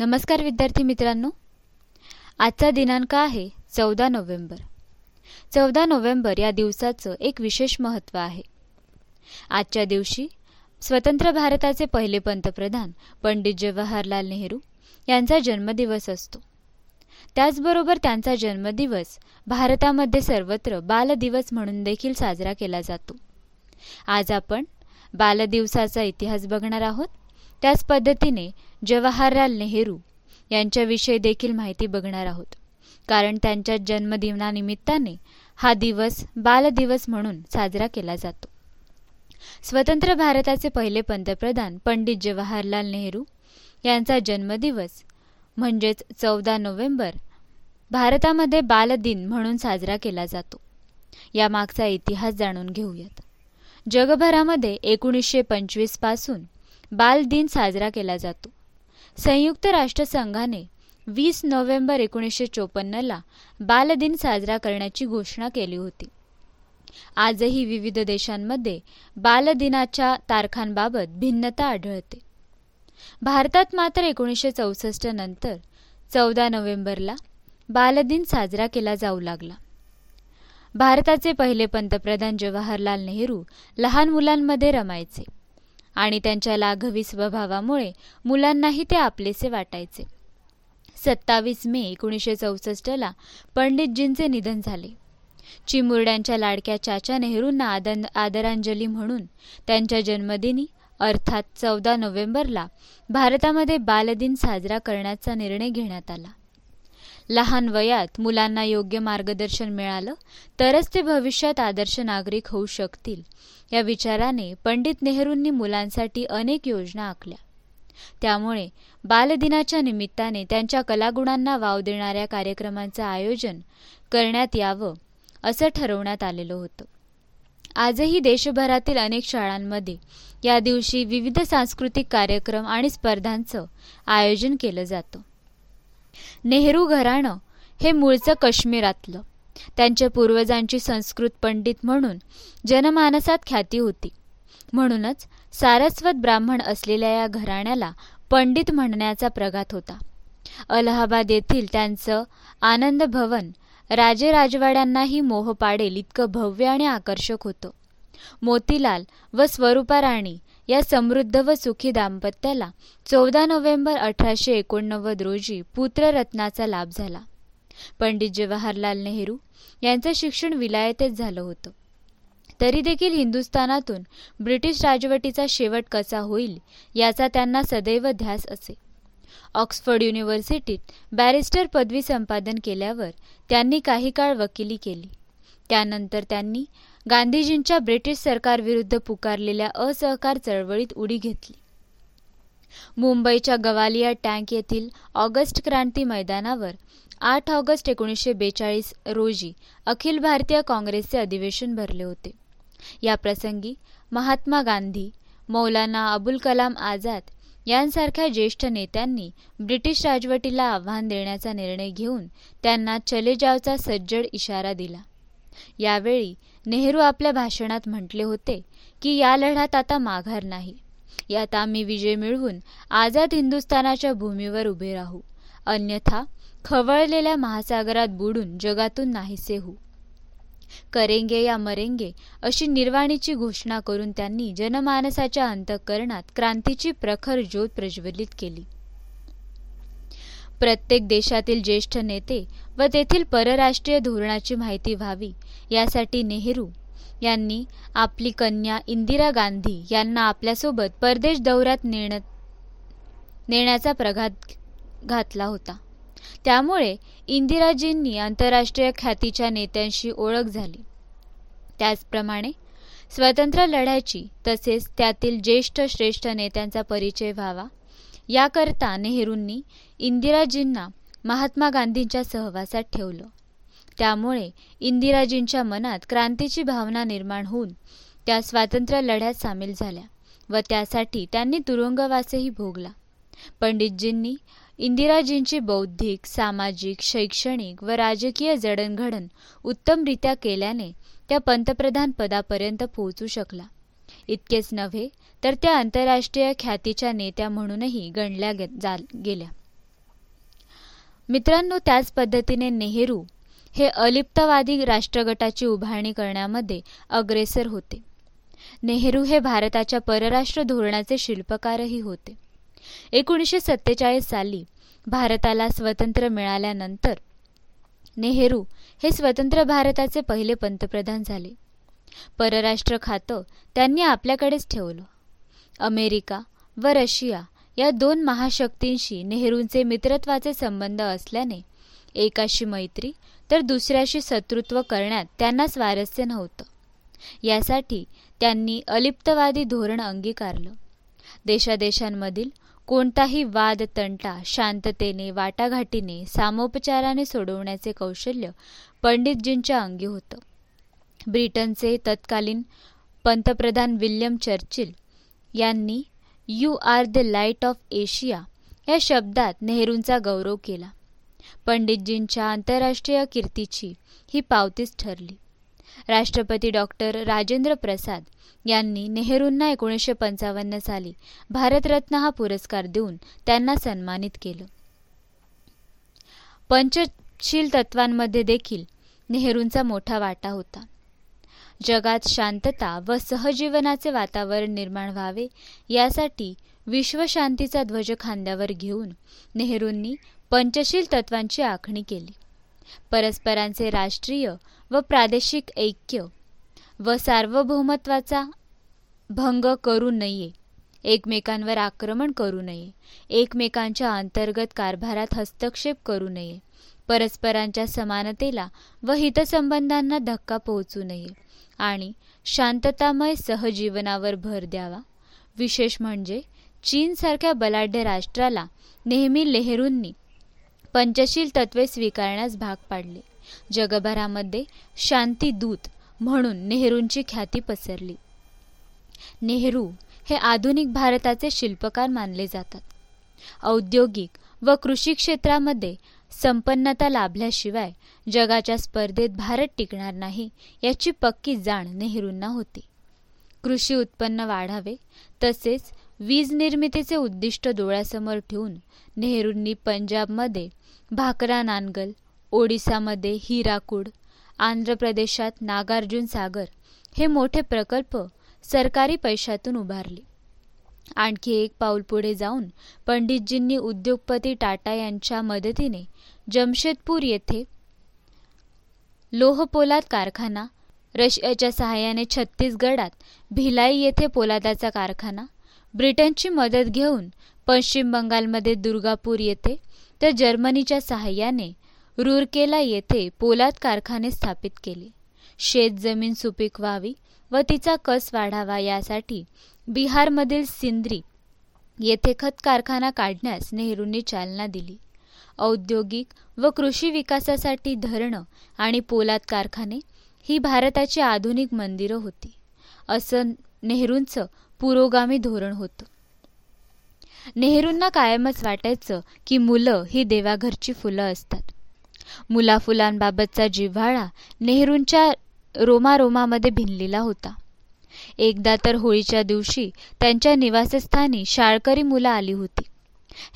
नमस्कार विद्यार्थी मित्रांनो. आजचा दिनांक आहे चौदा नोव्हेंबर. चौदा नोव्हेंबर या दिवसाचं एक विशेष महत्त्व आहे. आजच्या दिवशी स्वतंत्र भारताचे पहिले पंतप्रधान पंडित जवाहरलाल नेहरू यांचा जन्मदिवस असतो. त्याचबरोबर त्यांचा जन्मदिवस भारतामध्ये सर्वत्र बालदिवस म्हणून देखील साजरा केला जातो. आज आपण बालदिवसाचा इतिहास बघणार आहोत. त्याच पद्धतीने जवाहरलाल नेहरू यांच्याविषयी देखील माहिती बघणार आहोत. कारण त्यांच्या जन्मदिनानिमित्ताने हा दिवस बालदिवस म्हणून साजरा केला जातो. स्वतंत्र भारताचे पहिले पंतप्रधान पंडित जवाहरलाल नेहरू यांचा जन्मदिवस म्हणजेच चौदा नोव्हेंबर भारतामध्ये बालदिन म्हणून साजरा केला जातो. यामागचा इतिहास जाणून घेऊयात. जगभरामध्ये एकोणीसशे पंचवीसपासून बाल दिन साजरा केला जातो. संयुक्त राष्ट्रसंघाने वीस नोव्हेंबर एकोणीसशे चोपन्नला बालदिन साजरा करण्याची घोषणा केली होती. आजही विविध देशांमध्ये बालदिनाच्या तारखांबाबत भिन्नता आढळते. भारतात मात्र एकोणीसशे चौसष्ट नंतर चौदा नोव्हेंबरला बालदिन साजरा केला जाऊ लागला. भारताचे पहिले पंतप्रधान जवाहरलाल नेहरू लहान मुलांमध्ये रमायचे. आणि त्यांच्या लाघवी स्वभावामुळे मुलांनाही ते आपलेसे वाटायचे. सत्तावीस मे एकोणीसशे चौसष्टला पंडितजींचे निधन झाले. चिमुरड्यांच्या लाडक्या चाचा नेहरूंना आदन आदरांजली म्हणून त्यांच्या जन्मदिनी अर्थात चौदा नोव्हेंबरला भारतामध्ये बालदिन साजरा करण्याचा निर्णय घेण्यात आला. लहान वयात मुलांना योग्य मार्गदर्शन मिळालं तरच ते भविष्यात आदर्श नागरिक होऊ शकतील. या विचाराने पंडित नेहरूंनी मुलांसाठी अनेक योजना आखल्या. त्यामुळे बालदिनाच्या निमित्ताने त्यांच्या कलागुणांना वाव देणाऱ्या कार्यक्रमांचं आयोजन करण्यात यावं असं ठरवण्यात आलेलं होतं. आजही देशभरातील अनेक शाळांमध्ये या दिवशी विविध सांस्कृतिक कार्यक्रम आणि स्पर्धांचं आयोजन केलं जातं. नेहरू घराणं हे मूळचं काश्मीरातलं त्यांच्या पूर्वजांची संस्कृत पंडित म्हणून जनमानसात ख्याती होती. म्हणूनच सारस्वत ब्राह्मण असलेल्या या घराण्याला पंडित म्हणण्याचा प्रघात होता. अलाहाबाद येथील त्यांचं आनंद भवन राजे राजवाड्यांनाही मोह पाडेल इतकं भव्य आणि आकर्षक होतं. मोतीलाल व स्वरूपा राणी या समृद्ध व सुखी दाम्पत्याला चौदा नोव्हेंबर अठराशे एकोणनव्वद रोजी पुत्ररत्नाचा लाभ झाला. पंडित जवाहरलाल नेहरू यांचं शिक्षण विलायतेत झालं होतं. तरी देखील हिंदुस्थानातून ब्रिटिश राजवटीचा शेवट कसा होईल याचा त्यांना सदैव ध्यास असे. ऑक्सफर्ड युनिव्हर्सिटीत बॅरिस्टर पदवी संपादन केल्यावर त्यांनी काही काळ वकिली केली. त्यानंतर त्यांनी गांधीजींच्या ब्रिटिश सरकारविरुद्ध पुकारलेल्या असहकार चळवळीत उडी घेतली. मुंबईच्या गवालिया टँक येथील ऑगस्ट क्रांती मैदानावर आठ ऑगस्ट एकोणीसशे बेचाळीस रोजी अखिल भारतीय काँग्रेसचे अधिवेशन भरले होते. या प्रसंगी महात्मा गांधी मौलाना अबुल कलाम आझाद यांसारख्या ज्येष्ठ नेत्यांनी ब्रिटिश राजवटीला आव्हान देण्याचा निर्णय घेऊन त्यांना चले जावचा सज्जड इशारा दिला. यावेळी नेहरू आपल्या भाषणात म्हटले होते की या लढ्यात आता माघार नाही. यात आम्ही विजय मिळवून आझाद हिंदुस्थानाच्या भूमीवर उभे राहू. अन्यथा खवळलेल्या महासागरात बुडून जगातून नाहीसे होऊ. करेंगे या मरेंगे अशी निर्वाणीची घोषणा करून त्यांनी जनमानसाच्या अंतःकरणात क्रांतीची प्रखर ज्योत प्रज्वलित केली. प्रत्येक देशातील ज्येष्ठ नेते व तेथील परराष्ट्रीय धोरणाची माहिती व्हावी यासाठी नेहरू यांनी आपली कन्या इंदिरा गांधी यांना आपल्यासोबत परदेश दौऱ्यात नेण्याचा प्रघात घातला होता. त्यामुळे इंदिराजींनी आंतरराष्ट्रीय ख्यातीच्या नेत्यांशी ओळख झाली. त्याचप्रमाणे स्वतंत्र लढ्याची तसेच त्यातील ज्येष्ठ श्रेष्ठ नेत्यांचा परिचय व्हावा याकरता नेहरूंनी इंदिराजींना महात्मा गांधींच्या सहवासात ठेवलं. त्यामुळे इंदिराजींच्या मनात क्रांतीची भावना निर्माण होऊन त्या स्वातंत्र्य लढ्यात सामील झाल्या व त्यासाठी त्यांनी तुरुंगवासही भोगला. पंडितजींनी इंदिराजींची बौद्धिक सामाजिक शैक्षणिक व राजकीय जडणघडण उत्तमरित्या केल्याने त्या पंतप्रधान पदापर्यंत पोहोचू शकला. इतकेच नव्हे तर त्या आंतरराष्ट्रीय ख्यातीच्या नेत्या म्हणूनही गणल्या गेल्या. मित्रांनो त्याच पद्धतीने नेहरू हे अलिप्तवादी राष्ट्रगटाची उभारणी करण्यामध्ये अग्रेसर होते. नेहरू हे भारताच्या परराष्ट्र धोरणाचे शिल्पकारही होते. एकोणीसशे सत्तेचाळीस साली भारताला स्वतंत्र मिळाल्यानंतर नेहरू हे स्वतंत्र भारताचे पहिले पंतप्रधान झाले. परराष्ट्र खातं त्यांनी आपल्याकडेच ठेवलं. अमेरिका व रशिया या दोन महाशक्तींशी नेहरूंचे मित्रत्वाचे संबंध असल्याने एकाशी मैत्री तर दुसऱ्याशी शत्रुत्व करण्यात त्यांना स्वारस्य नव्हतं. यासाठी त्यांनी अलिप्तवादी धोरण अंगीकारलं. देशादेशांमधील कोणताही वाद तंटा शांततेने वाटाघाटीने सामोपचाराने सोडवण्याचे कौशल्य पंडितजींच्या अंगी होतं. ब्रिटनचे तत्कालीन पंतप्रधान विल्यम चर्चिल यांनी you are the light of Asia या शब्दात नेहरूंचा गौरव केला. पंडितजींच्या आंतरराष्ट्रीय कीर्तीची ही पावतीच ठरली. राष्ट्रपती डॉक्टर राजेंद्र प्रसाद यांनी नेहरूंना एकोणीसशे पंचावन्न साली भारतरत्न हा पुरस्कार देऊन त्यांना सन्मानित केलं. पंचशील तत्वांमध्ये देखील नेहरूंचा मोठा वाटा होता. जगात शांतता व सहजीवनाचे वातावरण निर्माण व्हावे यासाठी विश्वशांतीचा ध्वज खांद्यावर घेऊन नेहरूंनी पंचशील तत्वांची आखणी केली. परस्परांचे राष्ट्रीय व प्रादेशिक ऐक्य व सार्वभौमत्वाचा भंग करू नये एकमेकांवर आक्रमण करू नये एकमेकांच्या अंतर्गत कारभारात हस्तक्षेप करू नये परस्परांच्या समानतेला व हितसंबंधांना धक्का पोहोचू नये. आणि शांततामय सहजीवनावर भर द्यावा. विशेष म्हणजे चीनसारख्या बलाढ्य राष्ट्राला नेहमी नेहरूंनी पंचशील तत्वे स्वीकारण्यास भाग पाडले. जगभरामध्ये शांतीदूत म्हणून नेहरूंची ख्याती पसरली. नेहरू हे आधुनिक भारताचे शिल्पकार मानले जातात. औद्योगिक व कृषी क्षेत्रामध्ये संपन्नता लाभल्याशिवाय जगाच्या स्पर्धेत भारत टिकणार नाही याची पक्की जाण नेहरूंना होती. कृषी उत्पन्न वाढावे तसेच वीज निर्मितीचे उद्दिष्ट डोळ्यासमोर ठेवून नेहरूंनी पंजाबमध्ये भाकरा नानगल ओडिसामध्ये हिराकूड आंध्र प्रदेशात नागार्जुन सागर हे मोठे प्रकल्प सरकारी पैशातून उभारले. आणखी एक पाऊल पुढे जाऊन पंडितजींनी उद्योगपती टाटा यांच्या मदतीने जमशेदपूर येथे लोहपोलाद कारखाना रशियाच्या सहाय्याने छत्तीसगडात भिलाई येथे पोलादाचा कारखाना ब्रिटनची मदत घेऊन पश्चिम बंगालमध्ये दुर्गापूर येथे तर जर्मनीच्या सहाय्याने रुरकेला येथे पोलाद कारखाने स्थापित केले. शेत जमीन सुपीक व्हावी व तिचा कस वाढावा यासाठी बिहारमधील सिंद्री येथे खत कारखाना काढण्यास नेहरूंनी चालना दिली. औद्योगिक व कृषी विकासासाठी धरणं आणि पोलाद कारखाने ही भारताची आधुनिक मंदिरं होती. असं नेहरूंचं पुरोगामी धोरण होतं. नेहरूंना कायमच वाटायचं की मुलं ही देवाघरची फुलं असतात. मुलाफुलांबाबतचा जिव्हाळा नेहरूंच्या रोमारोमामध्ये भिनलेला होता. एकदा तर होळीच्या दिवशी त्यांच्या निवासस्थानी शाळकरी मुलं आली होती.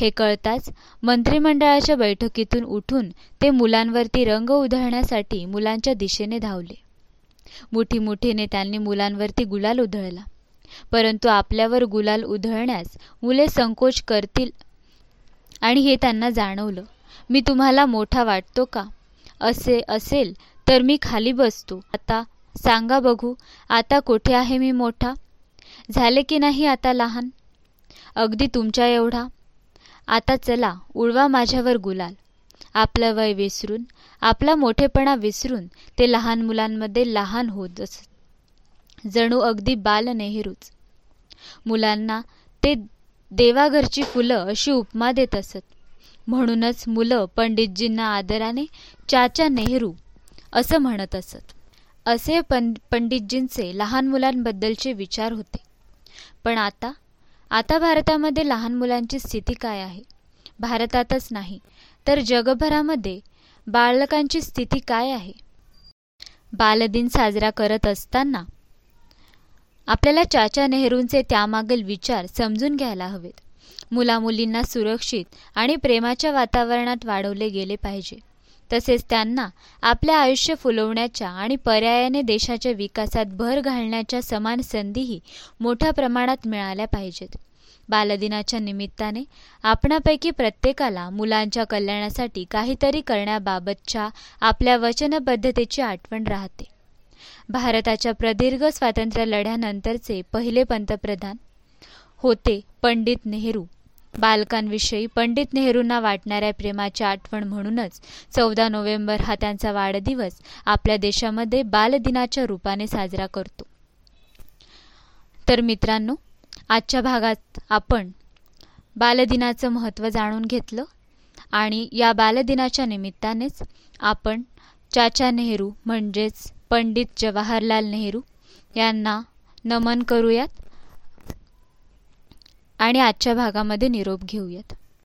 हे कळताच मंत्रिमंडळाच्या बैठकीतून उठून ते मुलांवरती रंग उधळण्यासाठी मुलांच्या दिशेने धावले. मोठी मोठीने त्यांनी मुलांवरती गुलाल उधळला. परंतु आपल्यावर गुलाल उधळण्यास मुले संकोच करतील आणि हे त्यांना जाणवलं. मी तुम्हाला मोठा वाटतो का? असे असेल तर मी खाली बसतो. आता सांगा बघू आता कुठे आहे मी मोठा? झाले की नाही आता लहान? अगदी तुमच्या एवढा? आता चला उडवा माझ्यावर गुलाल. आपलं वय विसरून आपला मोठेपणा विसरून ते लहान मुलांमध्ये लहान होत असत जणू अगदी बाल नेहरूच. मुलांना ते देवाघरची फुलं अशी उपमा देत असत. म्हणूनच मुलं पंडितजींना आदराने चाचा नेहरू असं म्हणत असत. असे पं पंडितजींचे लहान मुलांबद्दलचे विचार होते. पण आता आता भारतामध्ये लहान मुलांची स्थिती काय आहे? भारतातच नाही तर जगभरामध्ये बालकांची स्थिती काय आहे? बालदिन साजरा करत असताना आपल्याला चाचा नेहरूंचे त्यामागील विचार समजून घ्यायला हवेत. मुलामुलींना सुरक्षित आणि प्रेमाच्या वातावरणात वाढवले गेले पाहिजे. तसेच त्यांना आपले आयुष्य फुलवण्याच्या आणि पर्यायाने देशाच्या विकासात भर घालण्याच्या समान संधीही मोठ्या प्रमाणात मिळाल्या पाहिजेत. बालदिनाच्या निमित्ताने आपणापैकी प्रत्येकाला मुलांच्या कल्याणासाठी काहीतरी करण्याबाबतच्या आपल्या वचनबद्धतेची आठवण राहते. भारताच्या प्रदीर्घ स्वातंत्र्य लढ्यानंतरचे पहिले पंतप्रधान होते पंडित नेहरू. बालकांविषयी पंडित नेहरूंना वाटणाऱ्या प्रेमाची आठवण म्हणूनच चौदा नोव्हेंबर हा त्यांचा वाढदिवस आपल्या देशामध्ये बालदिनाच्या रूपाने साजरा करतो. तर मित्रांनो आजच्या भागात आपण बालदिनाचं महत्त्व जाणून घेतलं आणि या बालदिनाच्या निमित्तानेच आपण चाचा नेहरू म्हणजेच पंडित जवाहरलाल नेहरू यांना नमन करूयात. आणि आजच्या भागामध्ये निरोप घेऊयात.